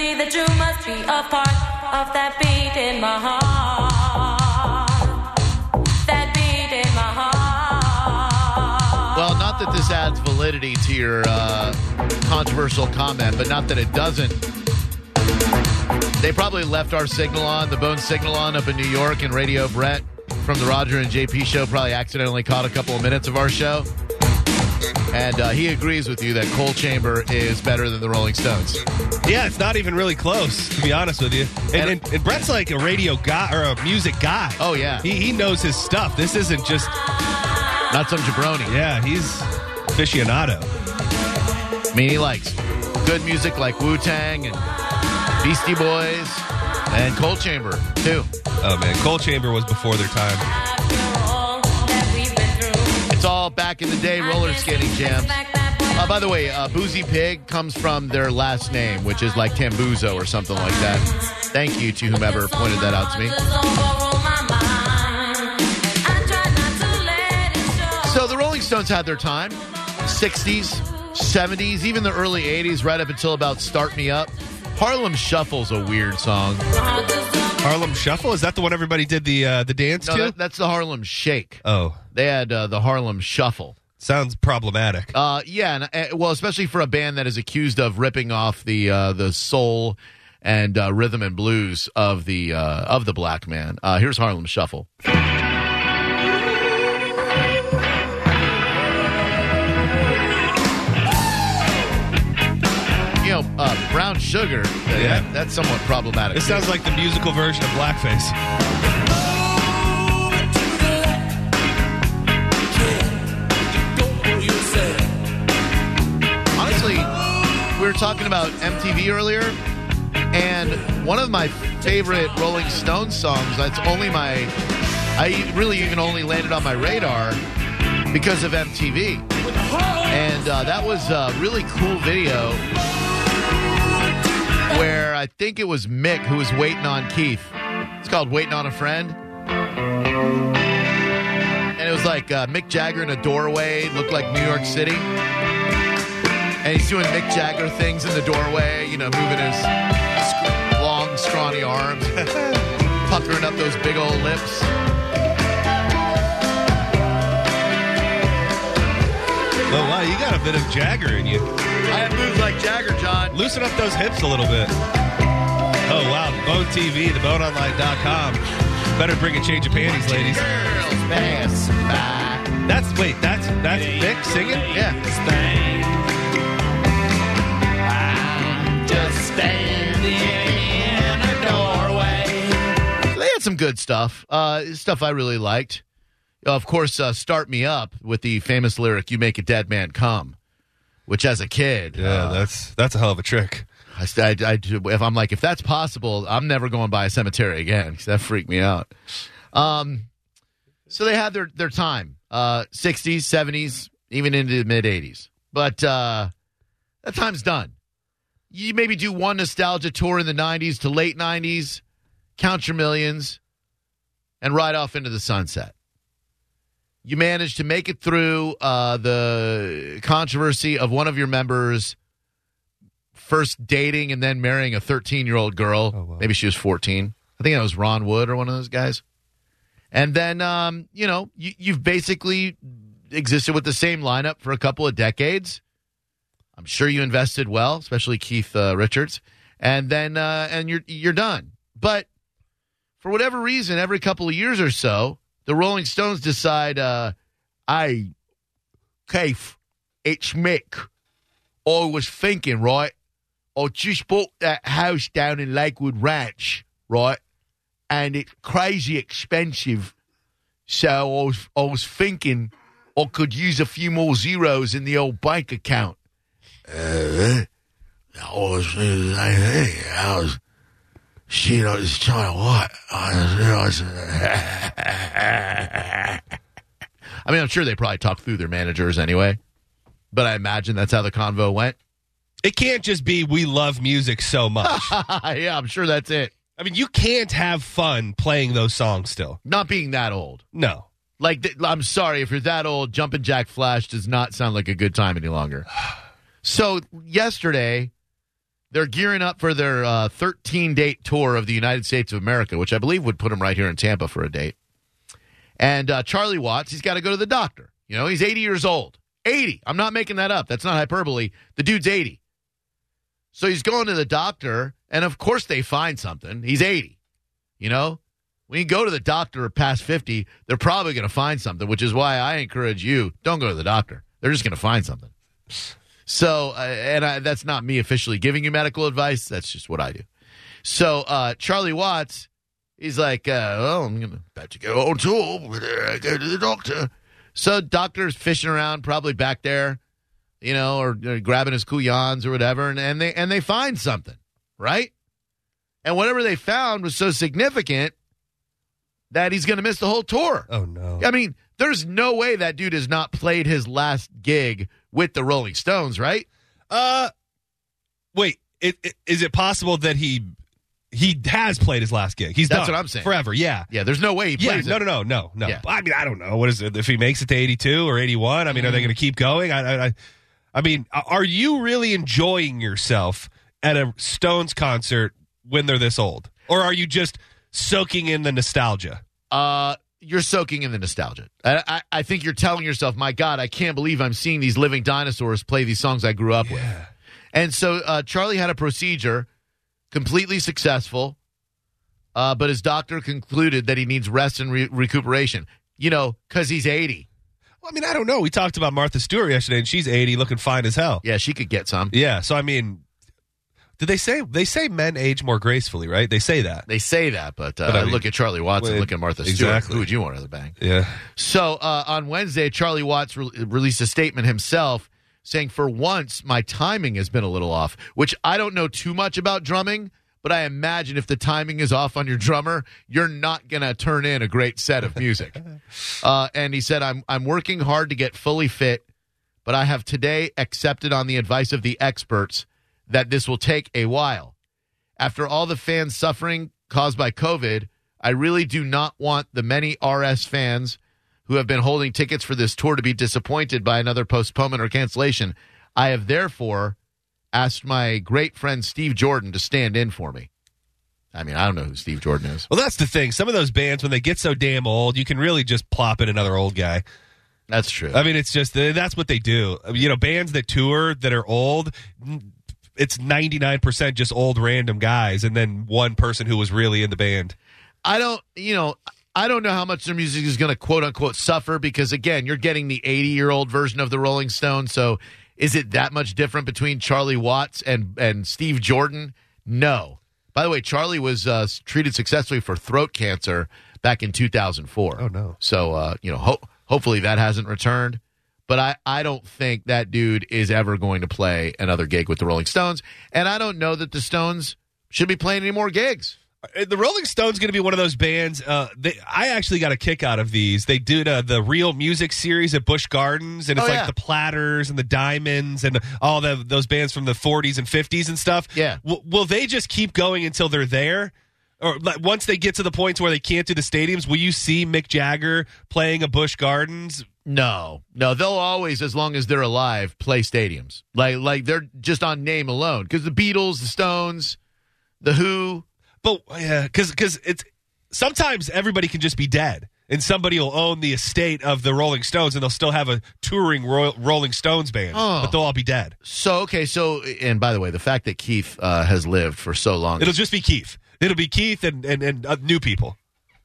See that you must be a part of that beat in my heart? That beat in my heart. Well, not that this adds validity to your uh, controversial comment, but not that it doesn't. They probably left our signal on, the bone signal on up in New York, and Radio Brett from the Roger and JP show probably accidentally caught a couple of minutes of our show. And uh, he agrees with you that Coal Chamber is better than the Rolling Stones. Yeah, it's not even really close, to be honest with you. And, and, and Brett's like a radio guy or a music guy. Oh, yeah. He, he knows his stuff. This isn't just, Not some jabroni. yeah, he's aficionado. I mean, he likes good music like Wu Tang and Beastie Boys and Coal Chamber, too. Oh, man. Coal Chamber was before their time. It's all back in the day roller skating jams. Uh, by the way, uh, Boozy Pig comes from their last name, which is like Tambuzo or something like that. Thank you to whomever pointed that out to me. So the Rolling Stones had their time 60s, 70s, even the early 80s, right up until about Start Me Up. Harlem Shuffle's a weird song. Harlem Shuffle? Is that the one everybody did the uh, the dance No, to? that, that's the Harlem Shake. oh, They had uh, the Harlem Shuffle. sounds problematic. Uh, yeah, and, uh, well, especially for a band that is accused of ripping off the uh, the soul and uh, rhythm and blues of the uh, of the black man. Uh, here's Harlem Shuffle. Know, uh, brown sugar. uh, Yeah. that- that's somewhat problematic. This sounds like the musical version of Blackface. Honestly, we were talking about MTV earlier, and one of my favorite Rolling Stones songs, that's only my, I really even only landed on my radar because of MTV. And uh, that was a really cool video where I think it was Mick who was waiting on Keith. It's called Waiting on a Friend. And it was like uh, Mick Jagger in a doorway, looked like New York City. And he's doing Mick Jagger things in the doorway, you know, moving his long, scrawny arms, puckering up those big old lips. Oh, wow, you got a bit of Jagger in you. I have moves like Jagger, John. Loosen up those hips a little bit. Oh, wow. Bone TV, theboneonline.com. Better bring a change of panties, ladies. Girls pass by. That's, wait, that's, that's Mick singing? Yeah. I'm just standing in a doorway. They had some good stuff. Uh, stuff I really liked. Of course, uh, "Start Me Up" with the famous lyric "You make a dead man come," which as a kid, Yeah, uh, that's that's a hell of a trick. I, I, I, if I'm like, if that's possible, I'm never going by a cemetery again because that freaked me out. Um, so they had their their time, uh, 60s, 70s, even into the mid 80s. But uh, that time's done. You maybe do one nostalgia tour in the 90s to late 90s, count your millions, and ride off into the sunset. You managed to make it through uh, the controversy of one of your members first dating and then marrying a 13 year old girl. Oh, wow. Maybe she was 14. I think that was Ron Wood or one of those guys. And then, um, you know, you, you've basically existed with the same lineup for a couple of decades. I'm sure you invested well, especially Keith uh, Richards. And then, uh, and you're you're done. But for whatever reason, every couple of years or so, the Rolling Stones decide, uh, "I, Keith, it's Mick. I was thinking, right? I just bought that house down in Lakewood Ranch, right? And it's crazy expensive. So I was, I was thinking I could use a few more zeros in the old bank account. Uh, I was, I was, She, you know, is trying to what? I mean, I'm sure they probably talked through their managers anyway, but I imagine that's how the convo went. It can't just be we love music so much. yeah, I'm sure that's it. I mean, you can't have fun playing those songs still. Not being that old. No. Like, th- I'm sorry if you're that old. Jumpin' Jack Flash does not sound like a good time any longer. So yesterday, they're gearing up for their uh, 13 date tour of the United States of America, which I believe would put them right here in Tampa for a date. And uh, Charlie Watts, he's got to go to the doctor. You know, he's 80 years old. 80. I'm not making that up. That's not hyperbole. The dude's 80. So he's going to the doctor, and of course they find something. He's 80. You know, when you go to the doctor past 50, they're probably going to find something, which is why I encourage you don't go to the doctor. They're just going to find something. So, uh, and I, that's not me officially giving you medical advice. That's just what I do. So, uh, Charlie Watts, he's like, uh, well, I'm to about to go on tour. but, uh, go to the doctor. So, doctor's fishing around, probably back there, you know, or, or grabbing his couillons or whatever, and, and they and they find something, right? And whatever they found was so significant that he's going to miss the whole tour. Oh, no. I mean, there's no way that dude has not played his last gig with the Rolling Stones, right? Uh, wait. It, it, is it possible that he he has played his last gig? He's That's done what I'm saying. forever. Yeah. Yeah, there's no way he Yeah, plays no, no, no, no, no. Yeah. I mean, I don't know. What is it? If he makes it to 82 or 81, I mean, are they going to keep going? I, I, I, I mean, are you really enjoying yourself at a Stones concert when they're this old, or are you just soaking in the nostalgia? Uh, you're soaking in the nostalgia. I, I, I think you're telling yourself, my God, I can't believe I'm seeing these living dinosaurs play these songs I grew up with. And so uh, Charlie had a procedure, completely successful, uh, but his doctor concluded that he needs rest and re- recuperation. You know, because he's 80. Well, I mean, I don't know. We talked about Martha Stewart yesterday, and she's 80, looking fine as hell. Yeah, she could get some. Yeah. So I mean, did they say they say men age more gracefully? Right? They say that. They say that, but, uh, But I mean- look at Charlie Watson, Well, look at Martha Stewart. exactly. Who would you want to bang? Yeah. So uh, on Wednesday, Charlie Watts re- released a statement himself saying, For once, my timing has been a little off, which I don't know too much about drumming, but I imagine if the timing is off on your drummer, you're not going to turn in a great set of music. uh, and he said, I'm, I'm working hard to get fully fit, but I have today accepted on the advice of the experts that this will take a while. After all the fans suffering caused by COVID, I really do not want the many RS fans who have been holding tickets for this tour to be disappointed by another postponement or cancellation. I have therefore asked my great friend Steve Jordan to stand in for me. I mean, I don't know who Steve Jordan is. Well, that's the thing. Some of those bands, when they get so damn old, you can really just plop in another old guy. That's true. I mean, it's just that's what they do. You know, bands that tour that are old, it's ninety nine percent just old random guys, and then one person who was really in the band. I don't, you know, I don't know how much their music is going to quote unquote suffer because again, you're getting the 80 year old version of the Rolling Stones. So is it that much different between Charlie Watts and and Steve Jordan? No. By the way, Charlie was uh, treated successfully for throat cancer back in 2004. Oh, no. So uh, you know, ho- hopefully that hasn't returned. But I, I don't think that dude is ever going to play another gig with the Rolling Stones. And I don't know that the Stones should be playing any more gigs. Uh, The Rolling Stones going to be one of those bands. Uh, they, I actually got a kick out of these. They did uh, the Real Music series at Busch Gardens, and it's Oh, like the Platters and the Diamonds and all the those bands from the 40s and 50s and stuff. Yeah. W- will they just keep going until they're there? Or like, once they get to the points where they can't do the stadiums, will you see Mick Jagger playing a Busch Gardens? No, no, they'll always, as long as they're alive, play stadiums. Like, like they're just on name alone. Because the Beatles, the Stones, the Who. But yeah, because because it's sometimes everybody can just be dead, and somebody will own the estate of the Rolling Stones, and they'll still have a touring Royal, Rolling Stones band, Oh. but they'll all be dead. So okay, so and by the way, the fact that Keith uh, has lived for so long, It'll just be Keith. It'll be Keith and and, and uh, new people.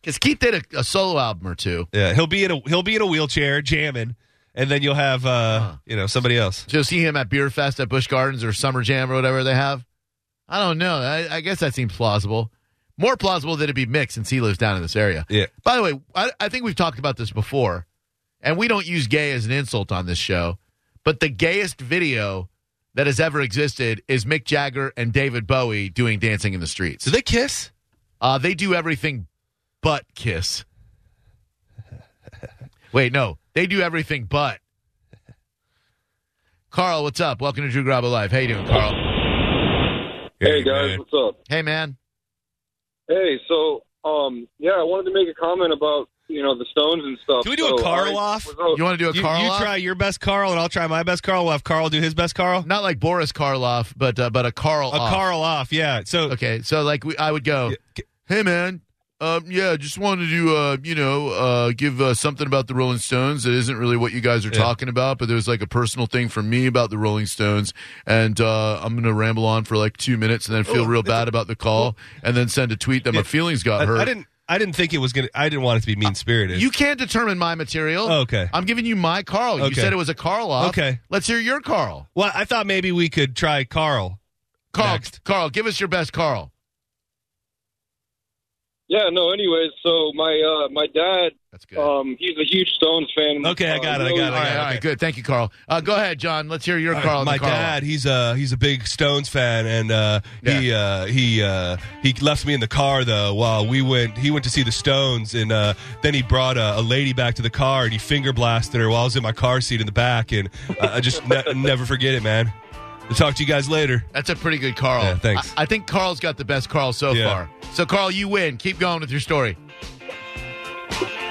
Because Keith did a, a solo album or two. Yeah, he'll be in a he'll be in a wheelchair jamming, and then you'll have uh you know somebody else. So you'll see him at Beer Fest at Busch Gardens or Summer Jam or whatever they have. I don't know. I, I guess that seems plausible. More plausible that it'd be mixed since he lives down in this area. Yeah. By the way, I, I think we've talked about this before, and we don't use gay as an insult on this show, but the gayest video that has ever existed is Mick Jagger and David Bowie doing Dancing in the Streets. Do they kiss? Uh, they do everything but kiss. Wait, no, they do everything but. Carl, what's up? Welcome to Drew Garabo Live. How you doing, Carl? Hey guys, what's up? Hey, man. Hey, so um, yeah, I wanted to make a comment about you know the Stones and stuff. Can we do a Carl I off? You want to do a You, Carl? you off? try your best Carl, and I'll try my best Carl. We'll have Carl do his best Carl. Not like Boris Karloff, but uh, but a Carl. A off. Carl off, yeah. So Okay, so like we, I would go. Hey, man. Um, yeah, just wanted to, uh, you know, uh, give uh, something about the Rolling Stones that isn't really what you guys are Yeah. talking about, but there's like a personal thing for me about the Rolling Stones, and uh, I'm gonna ramble on for like two minutes and then feel Oh, real it's bad about the call, and then send a tweet that my feelings got I, hurt. I didn't. I didn't think it was gonna. I didn't want it to be mean spirited. You can't determine my material. Oh, okay. I'm giving you my Carl. You said it was a Carl off. Okay. Let's hear your Carl. well, I thought maybe we could try Carl. Carl, Next. Carl, give us your best Carl. Yeah, no. Anyways, so my uh, my dad, That's good. um, he's a huge Stones fan. Okay, I Uh, got it, I got it, all I right, got all right, okay. good. Thank you, Carl. Uh, go ahead, John. Let's hear your Uh, Carl. and my the Carl dad, he's a he's a big Stones fan, and uh, he uh, he uh, he left me in the car though while we went. He went to see the Stones, and uh, then he brought a, a lady back to the car, and he finger blasted her while I was in my car seat in the back, and uh, I just ne- never forget it, man. I'll talk to you guys later. That's a pretty good Carl. Yeah, thanks. I, I think Carl's got the best Carl so Yeah. far. So, Carl, you win. Keep going with your story.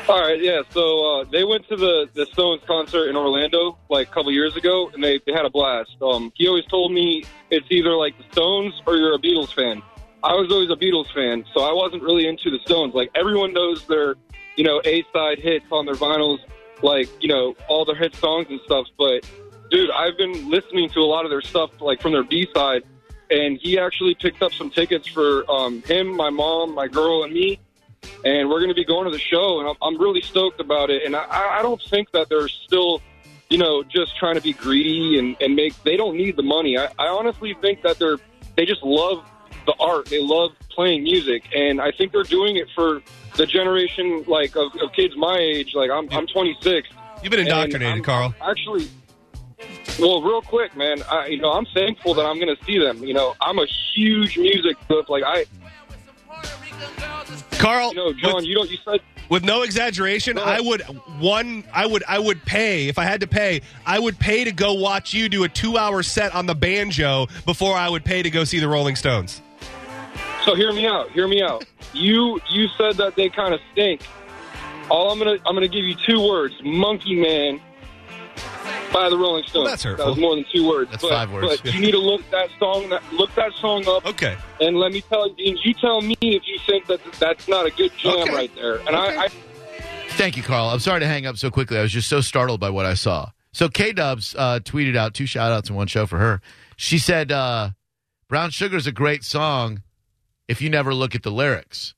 All right, yeah. So uh, they went to the the Stones concert in Orlando like a couple years ago, and they, they had a blast. Um, he always told me it's either like the Stones or you're a Beatles fan. I was always a Beatles fan, so I wasn't really into the Stones. Like everyone knows their, you know, A side hits on their vinyls, like you know all their hit songs and stuff. But dude, I've been listening to a lot of their stuff like from their B side, and he actually picked up some tickets for um, him, my mom, my girl, and me and we're going to be going to the show, and I'm, I'm really stoked about it. And I, I don't think that they're still, you know, just trying to be greedy and, and make. They don't need the money. I, I honestly think that they're they just love the art. They love playing music, and I think they're doing it for the generation like of, of kids my age. Like I'm I'm 26. You've been indoctrinated, Carl. Actually. Well, real quick, man. I, you know, I'm thankful that I'm going to see them. You know, I'm a huge music buff. Like I, Carl, you know, John. with, You know, you said with no exaggeration, Go I would one. I would. I would pay if I had to pay. I would pay to go watch you do a two-hour set on the banjo before I would pay to go see the Rolling Stones. So hear me out. Hear me out. You you said that they kind of stink. All I'm gonna I'm gonna give you two words: Monkey Man by the Rolling Stones. Well, that's That was more than two words. That's but, five words. But you need to look that song look that song up, Okay. and let me tell you. You tell me if you think that that's not a good jam Okay. right there. And I, I Thank you, Carl. I'm sorry to hang up so quickly. I was just so startled by what I saw. So K Dubs uh, tweeted out two shout outs in one show for her. She said, uh, Brown is a great song if you never look at the lyrics.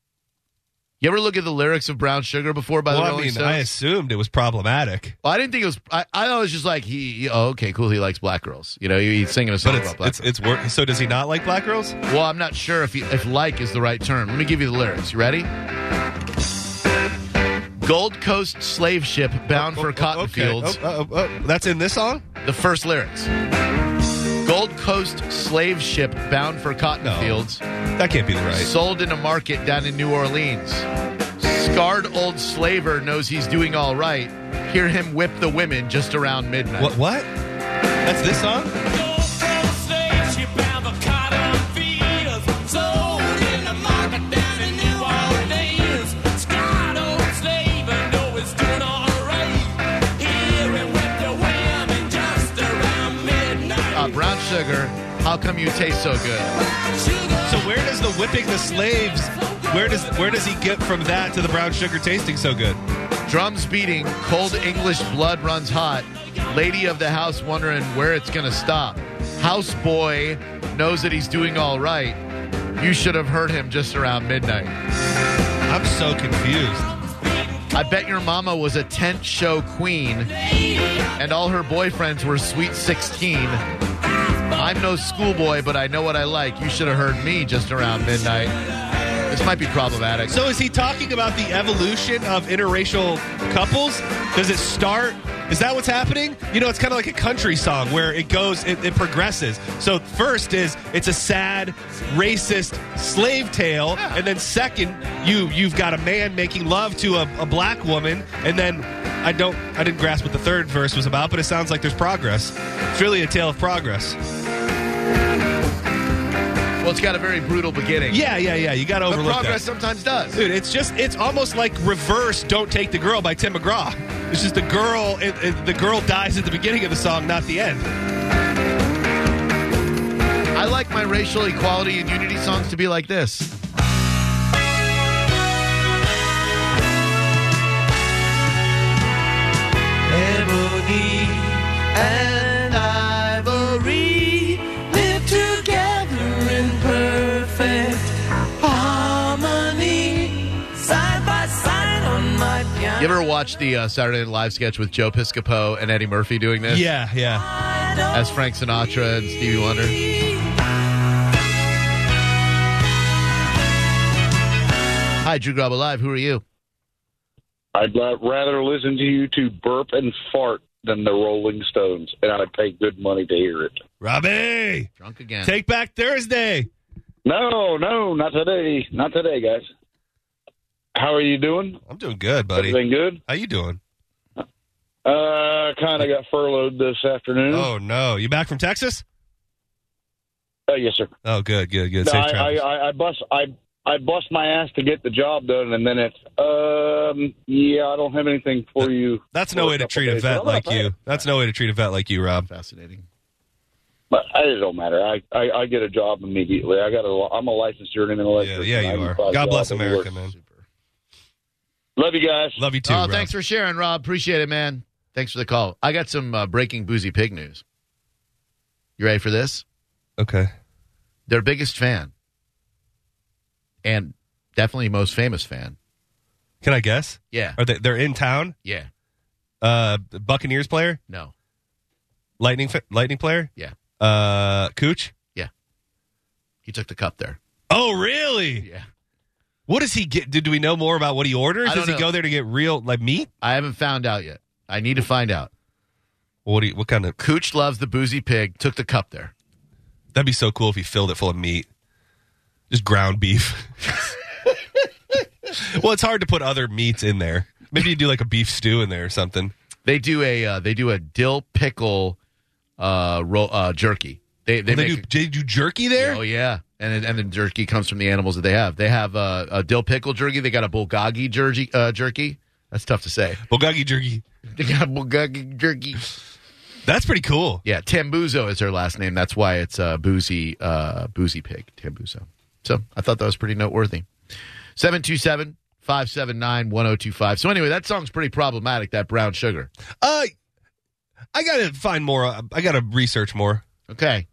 You ever look at the lyrics of Brown Sugar before by well, the I mean, Stones? I assumed it was problematic, Well, I didn't think it was. I, I was just like he. he- Oh, okay, cool. He likes black girls. You know, he- he's singing a song but it's about black it's it's work. So does he not like black girls? girls. Well, I'm not sure if he, if like is the right term. Let me give you the lyrics. You ready? Gold Coast slave ship bound oh, for oh, cotton Okay. fields. Oh, oh, oh, oh, that's in this song. The first lyrics. Gold Coast slave ship bound for cotton No. fields, That can't be the right. sold in a market down in New Orleans. Scarred old slaver knows he's doing all right. Hear him whip the women just around midnight. What? What? That's this song. How come you taste so good? So where does the whipping the slaves? Where does where does he get from that to the brown sugar tasting so good? Drums beating, cold English blood runs hot. Lady of the house wondering where it's to stop. Houseboy knows that he's doing all right. You should have heard him just around midnight. I'm so confused. I bet your mama was a tent show queen and all her boyfriends were sweet 16. I'm no schoolboy, but I know what I like. You should have heard me just around midnight. This might be problematic. So is he talking about the evolution of interracial couples? Does it start Is that what's happening? You know, it's kind of like a country song where it goes, it, it progresses. So first is it's a sad, racist slave tale, and then second, you you've got a man making love to a, a black woman, and then I don't, I didn't grasp what the third verse was about, but it sounds like there's progress. It's really a tale of progress. Well, it's got a very brutal beginning. Yeah, yeah, yeah. You got to but overlook progress that. sometimes does. Dude, it's just it's almost like reverse "Don't Take the Girl" by Tim McGraw. It's just the girl, it, it- the girl dies at the beginning of the song, not the end. I like my racial equality and unity songs to be like this. Ebony and You ever watch the uh, Saturday Night Live sketch with Joe Piscopo and Eddie Murphy doing this? Yeah, yeah. As Frank Sinatra and Stevie Wonder. Hi, Drew Garabo Live. Who are you? I'd la- rather listen to you two burp and fart than the Rolling Stones, and I'd pay good money to hear it. Robbie, Drunk again. take back Thursday. No, no, not today. Not today, guys. How are you doing? I'm doing good, buddy. Everything good? How you doing? Uh, kind of got furloughed this afternoon. Oh no, you back from Texas? Uh, yes, sir. Oh, good, good, good. No, Safe I, I. I, I bust, I, I bust my ass to get the job done, and then it's, um, yeah, I don't have anything for you. That's for no way to treat a vet But like you. That's no way to treat a vet like you, Rob. Fascinating. But it don't matter. I, I, I get a job immediately. I got a, I'm a licensed journeyman Yeah, electrician. yeah, you I are. God bless America, anywhere. man. Super. Love you guys. Love you too. oh, Rob. thanks for sharing, Rob. Appreciate it, man. Thanks for the call. I got some uh, breaking boozy pig news. You ready for this? Okay. Their biggest fan, and definitely most famous fan. Can I guess? Yeah, Are they? They're in town. yeah, Uh, Buccaneers player, no, Lightning, Lightning player. yeah. Uh, Cooch. Yeah. He took the cup there. Oh, really? Yeah, What does he get? Did do we know more about what he orders? Does he know. go there to get real like meat? I haven't found out yet. I need to find out. What do you, What kind of? Cooch loves the boozy pig. Took the cup there. That'd be so cool if he filled it full of meat, just ground beef. well, it's hard to put other meats in there. Maybe you do like a beef stew in there or something. They do a uh, they do a dill pickle uh, ro- uh jerky. They they, They, make do, they do jerky there. Oh yeah, and and the jerky comes from the animals that they have. They have uh, a dill pickle jerky. They got a bulgogi jerky. Uh, jerky. That's tough to say. Bulgogi jerky. They got a bulgogi jerky. That's pretty cool. Yeah, Tambuzo is their last name. That's why it's uh, boozy uh, boozy pig Tambuzo. So I thought that was pretty noteworthy. 727 579 1025. So anyway, that song's pretty problematic. That brown sugar. Uh, I gotta find more. uh, I gotta research more. Okay,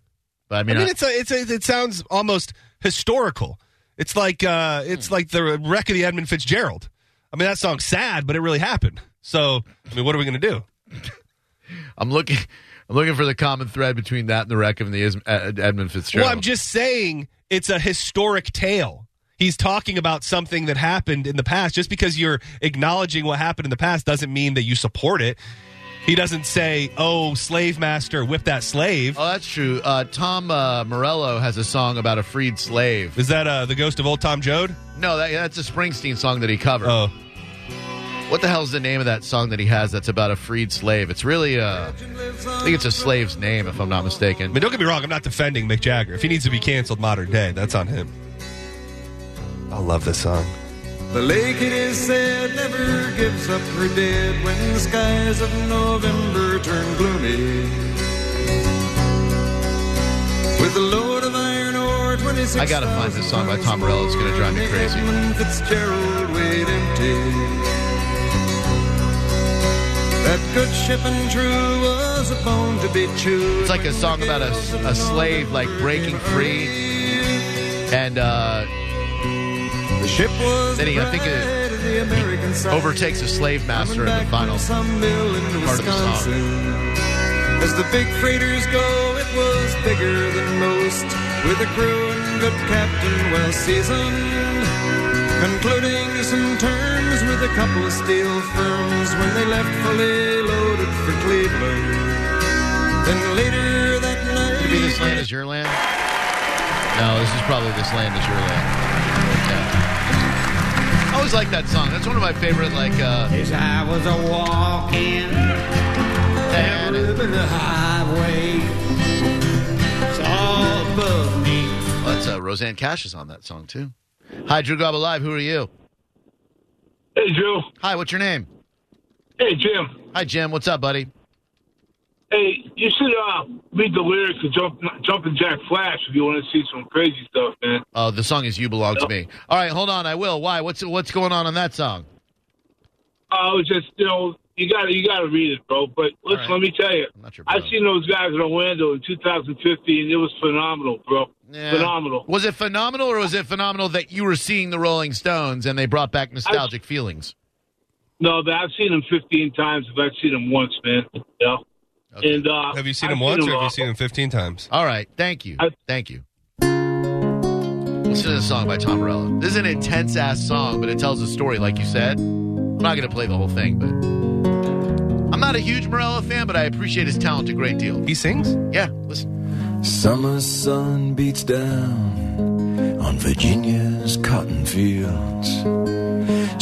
but I I mean, mean, I- it's a, it's a, it sounds almost historical. It's like uh, it's like the wreck of the Edmund Fitzgerald. I mean, that song's sad, but it really happened. So, I mean, what are we gonna do? I'm looking. I'm looking for the common thread between that and the wreck of the Is- Edmund Fitzgerald. Well, I'm just saying it's a historic tale. He's talking about something that happened in the past. Just because you're acknowledging what happened in the past doesn't mean that you support it. He doesn't say, "Oh, slave master, whip that slave." Oh, that's true. Uh, Tom uh, Morello has a song about a freed slave. Is that uh, the ghost of old Tom Joad? No, that, that's a Springsteen song that he covered. Oh, What the hell's the name of that song that he has that's about a freed slave? It's really, uh, I think it's a slave's name, if I'm not mistaken. mean, don't get me wrong. I'm not defending Mick Jagger. If he needs to be canceled modern day, that's on him. I love this song. The lake, it is said, never gives up her dead when the skies of November turn gloomy. With a load of iron ore, 26 I gotta find this song by Tom Morello. It's gonna drive me crazy. Fitzgerald weighed empty. That good ship and true was a bone to be chewed. It's like a song about a, a slave, like breaking free. And uh, The ship was Then he, I think, it the pride of the American South. overtakes a slave master in the final. some mill in part of the song. As the big freighters go, it was bigger than most, with a crew and good captain well seasoned. concluding some terms with a couple of steel firms when they left fully loaded for Cleveland. Then later that night. Maybe this land is your land. No, this is probably this land is your land. Yeah. I always like that song. That's one of my favorite. Like, uh, As I was a walking down the highway, saw above me. well, that's uh, Rosanne Cash is on that song too. Hi, Drew Garabo Live. Who are you? Hey, Drew. Hi, what's your name? Hey, Jim. Hi, Jim. What's up, buddy? Hey, you should uh, read the lyrics of Jump, Jumpin' Jack Flash if you want to see some crazy stuff, man. Oh, the song is "You Belong to Me." All right, hold on. I will. Why? What's what's going on on that song? I was just, you know, you got to you got to read it, bro. But listen, right. let me tell you, I'm not your I seen those guys in Orlando in 2015. It was phenomenal, bro. Yeah. Phenomenal. Was it phenomenal, or was it phenomenal that you were seeing the Rolling Stones and they brought back nostalgic feelings? No, but I've seen them 15 times. If I've seen them once, man. Yeah. Okay. And uh, Have you seen I've him once, or have you seen him fifteen times? All right, thank you, I- thank you. Listen to this song by Tom Morello. This is an intense ass song, but it tells a story, like you said. I'm not going to play the whole thing, but I'm not a huge Morello fan, but I appreciate his talent a great deal. He sings. Yeah, listen. Summer sun beats down on Virginia's cotton fields.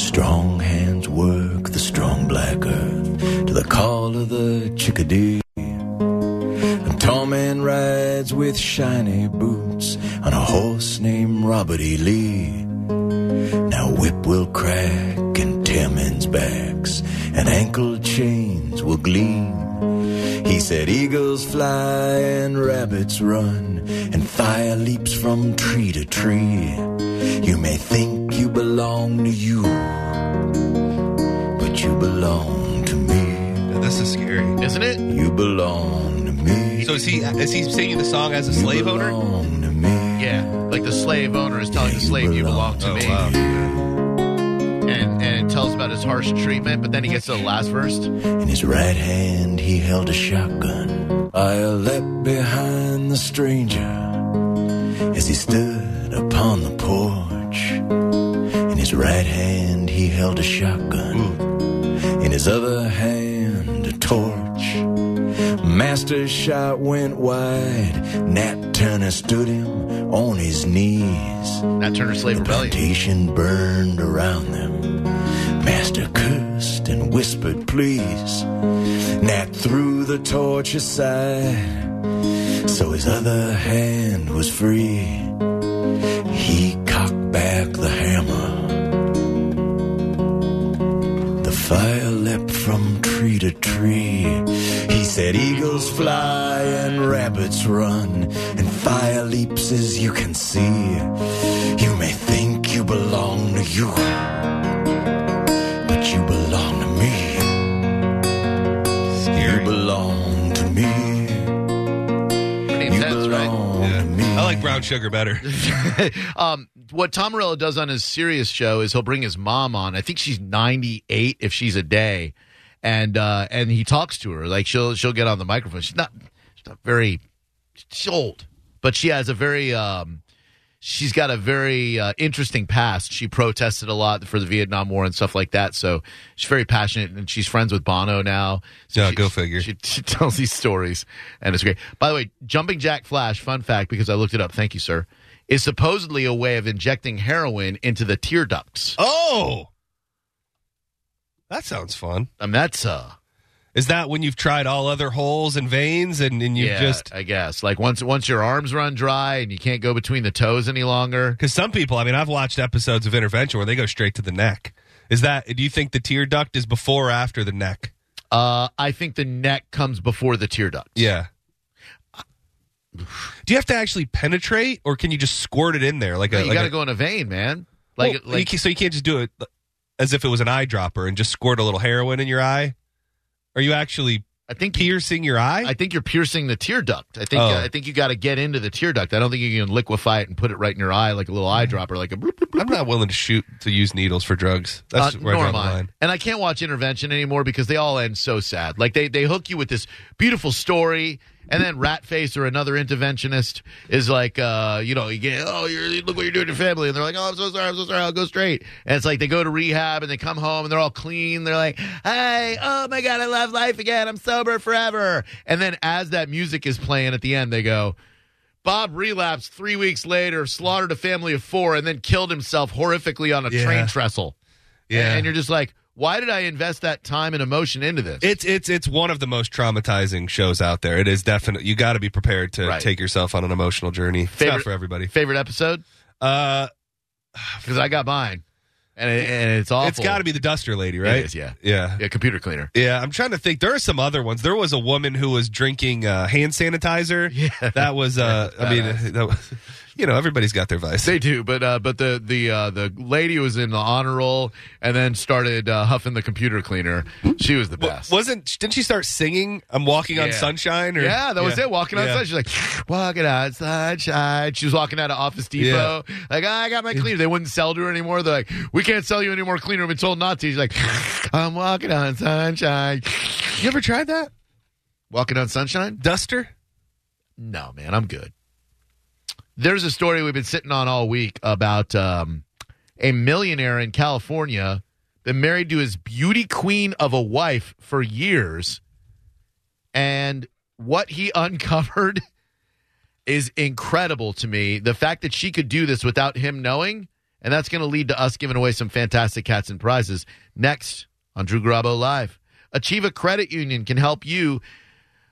Strong hands call of the chickadee. A tall man rides with shiny boots on a horse named Robert E. Lee. Now whip will crack and tear men's backs, and ankle chains will gleam. He said eagles fly and rabbits run, and fire leaps from tree to tree. You may think you belong to you, but you belong this is scary. Isn't it? You belong to me. So is he is he singing the song as a slave owner? Yeah, like the slave owner is telling the slave, "You belong to Oh, me," wow. and and it tells about his harsh treatment. But then he gets to the last verse. In his right hand he held a shotgun. I leapt behind the stranger as he stood upon the porch. In his right hand he held a shotgun. In his other hand torch. Master's shot went wide. Nat Turner stood him on his knees. Nat Turner Slave The Rebellion. plantation burned around them. Master cursed and whispered, please. Nat threw the torch aside, so his other hand was free. Fire as you can see. You may think you belong to you, but you belong to me. You belong to me. Pretty You intense, right? belong Yeah. to me. I like brown sugar better. um, what Tom Morello does on his serious show is he'll bring his mom on. I think she's 98 if she's a day, and uh, and he talks to her like she'll she'll get on the microphone. She's not she's not very she's old, but she has a very um, she's got a very uh, interesting past. She protested a lot for the Vietnam War and stuff like that. So she's very passionate, and she's friends with Bono now. So Yeah, she- go figure. She, she tells these stories, and it's great. By the way, jumping jack flash, fun fact because I looked it up. Thank you, sir. Is supposedly a way of injecting heroin into the tear ducts. Oh, that sounds fun. I mean, that's uh, Is that when you've tried all other holes and veins and, and you yeah, just I guess like once once your arms run dry and you can't go between the toes any longer. because some people, I mean, I've watched episodes of Intervention where they go straight to the neck. Is that? Do you think the tear duct is before or after the neck? Uh, I think the neck comes before the tear duct. Yeah. Do you have to actually penetrate, or can you just squirt it in there like No, a? you like got to go in a vein, man. Like Well, like you so you can't just do it as if it was an eyedropper and just squirt a little heroin in your eye. Are you actually I think you, piercing your eye? I think you're piercing the tear duct. I think Oh. uh, I think you got to get into the tear duct. I don't think you can liquefy it and put it right in your eye like a little eyedropper, like a. Bloop, bloop, bloop. I'm not willing to shoot to use needles for drugs. That's Uh, I nor am I. And I can't watch intervention anymore because they all end so sad. Like they they hook you with this beautiful story, And then Ratface or another interventionist is like, uh, you know, you get, oh, you're, look what you're doing to your family. And they're like, oh, I'm so sorry, I'm so sorry, I'll go straight. And it's like they go to rehab and they come home and they're all clean. They're like, hey, oh my God, I love life again. I'm sober forever. And then as that music is playing at the end, they go, Bob relapsed three weeks later, slaughtered a family of four, and then killed himself horrifically on a Yeah. train trestle. Yeah. And you're just like, why did I invest that time and emotion into this? It's it's it's one of the most traumatizing shows out there. It is definitely you got to be prepared to Right. take yourself on an emotional journey. It's Favorite- for everybody. Favorite episode? Uh, Because I got mine. And, it, and it's awful. it's got to be the Duster Lady, right? is, yeah. yeah, Yeah, computer cleaner. yeah. I'm trying to think. There are some other ones. There was a woman who was drinking uh, hand sanitizer. Yeah. that was. Uh, I mean, that was, you know, everybody's got their vice. They do, but uh, but the the uh, the lady who was in the honor roll and then started uh, huffing the computer cleaner. She was the best. Wasn't didn't she start singing "I'm Walking on Yeah. Sunshine"? Or, yeah, that was it. Walking Yeah. outside, she's like, "Walking on sunshine." She was walking out of Office Depot, like, "I got my cleaner." They wouldn't sell to her anymore. They're like, "We can't sell you any more cleaner." We've been told not to. She's like, "I'm walking on sunshine." You ever tried that Walking on sunshine? duster? No, man, I'm good. There's a story we've been sitting on all week about um, a millionaire in California been married to his beauty queen of a wife for years, and what he uncovered is incredible to me. The fact that she could do this without him knowing, and that's going to lead to us giving away some fantastic cats and prizes next on Drew Garabo Live. Achieva Credit Union can help you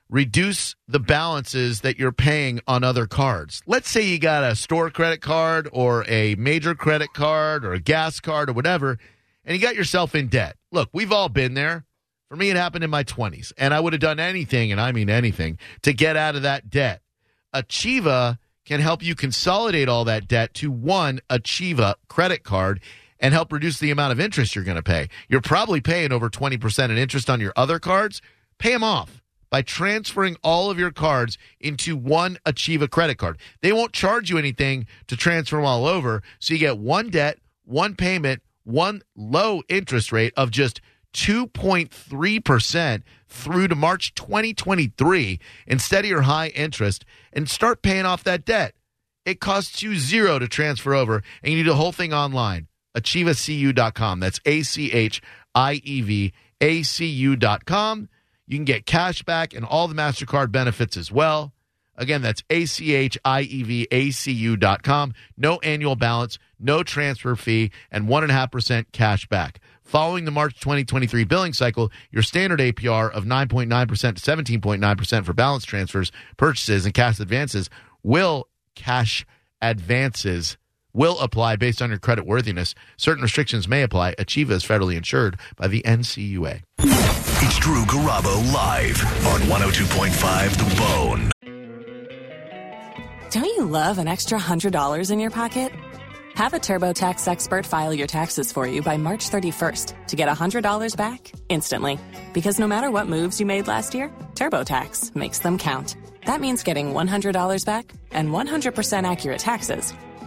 reduce the balances that you're paying on other cards. Let's say you got a store credit card or a major credit card or a gas card or whatever, and you got yourself in debt. Look, we've all been there. For me, it happened in my 20s, and I would have done anything, and I mean anything, to get out of that debt. Achieva can help you consolidate all that debt to one Achieva credit card and help reduce the amount of interest you're going to pay. You're probably paying over 20% in interest on your other cards. Pay them off by transferring all of your cards into one Achieva credit card. They won't charge you anything to transfer them all over, so you get one debt, one payment, one low interest rate of just 2.3% through to March 2023 instead of your high interest and start paying off that debt. It costs you zero to transfer over, and you do the whole thing online. AchievaCU.com. That's A C H I E V A C U.com. You can get cash back and all the MasterCard benefits as well. Again, that's A C H I E V A C U.com. No annual balance, no transfer fee, and 1.5% cash back. Following the March 2023 billing cycle, your standard APR of 9.9% to 17.9% for balance transfers, purchases, and cash advances will cash advances will apply based on your credit worthiness. Certain restrictions may apply. Achieva is federally insured by the NCUA. It's Drew Garabo live on 102.5 The Bone. Don't you love an extra $100 in your pocket? Have a TurboTax expert file your taxes for you by March 31st to get $100 back instantly. Because no matter what moves you made last year, TurboTax makes them count. That means getting $100 back and 100% accurate taxes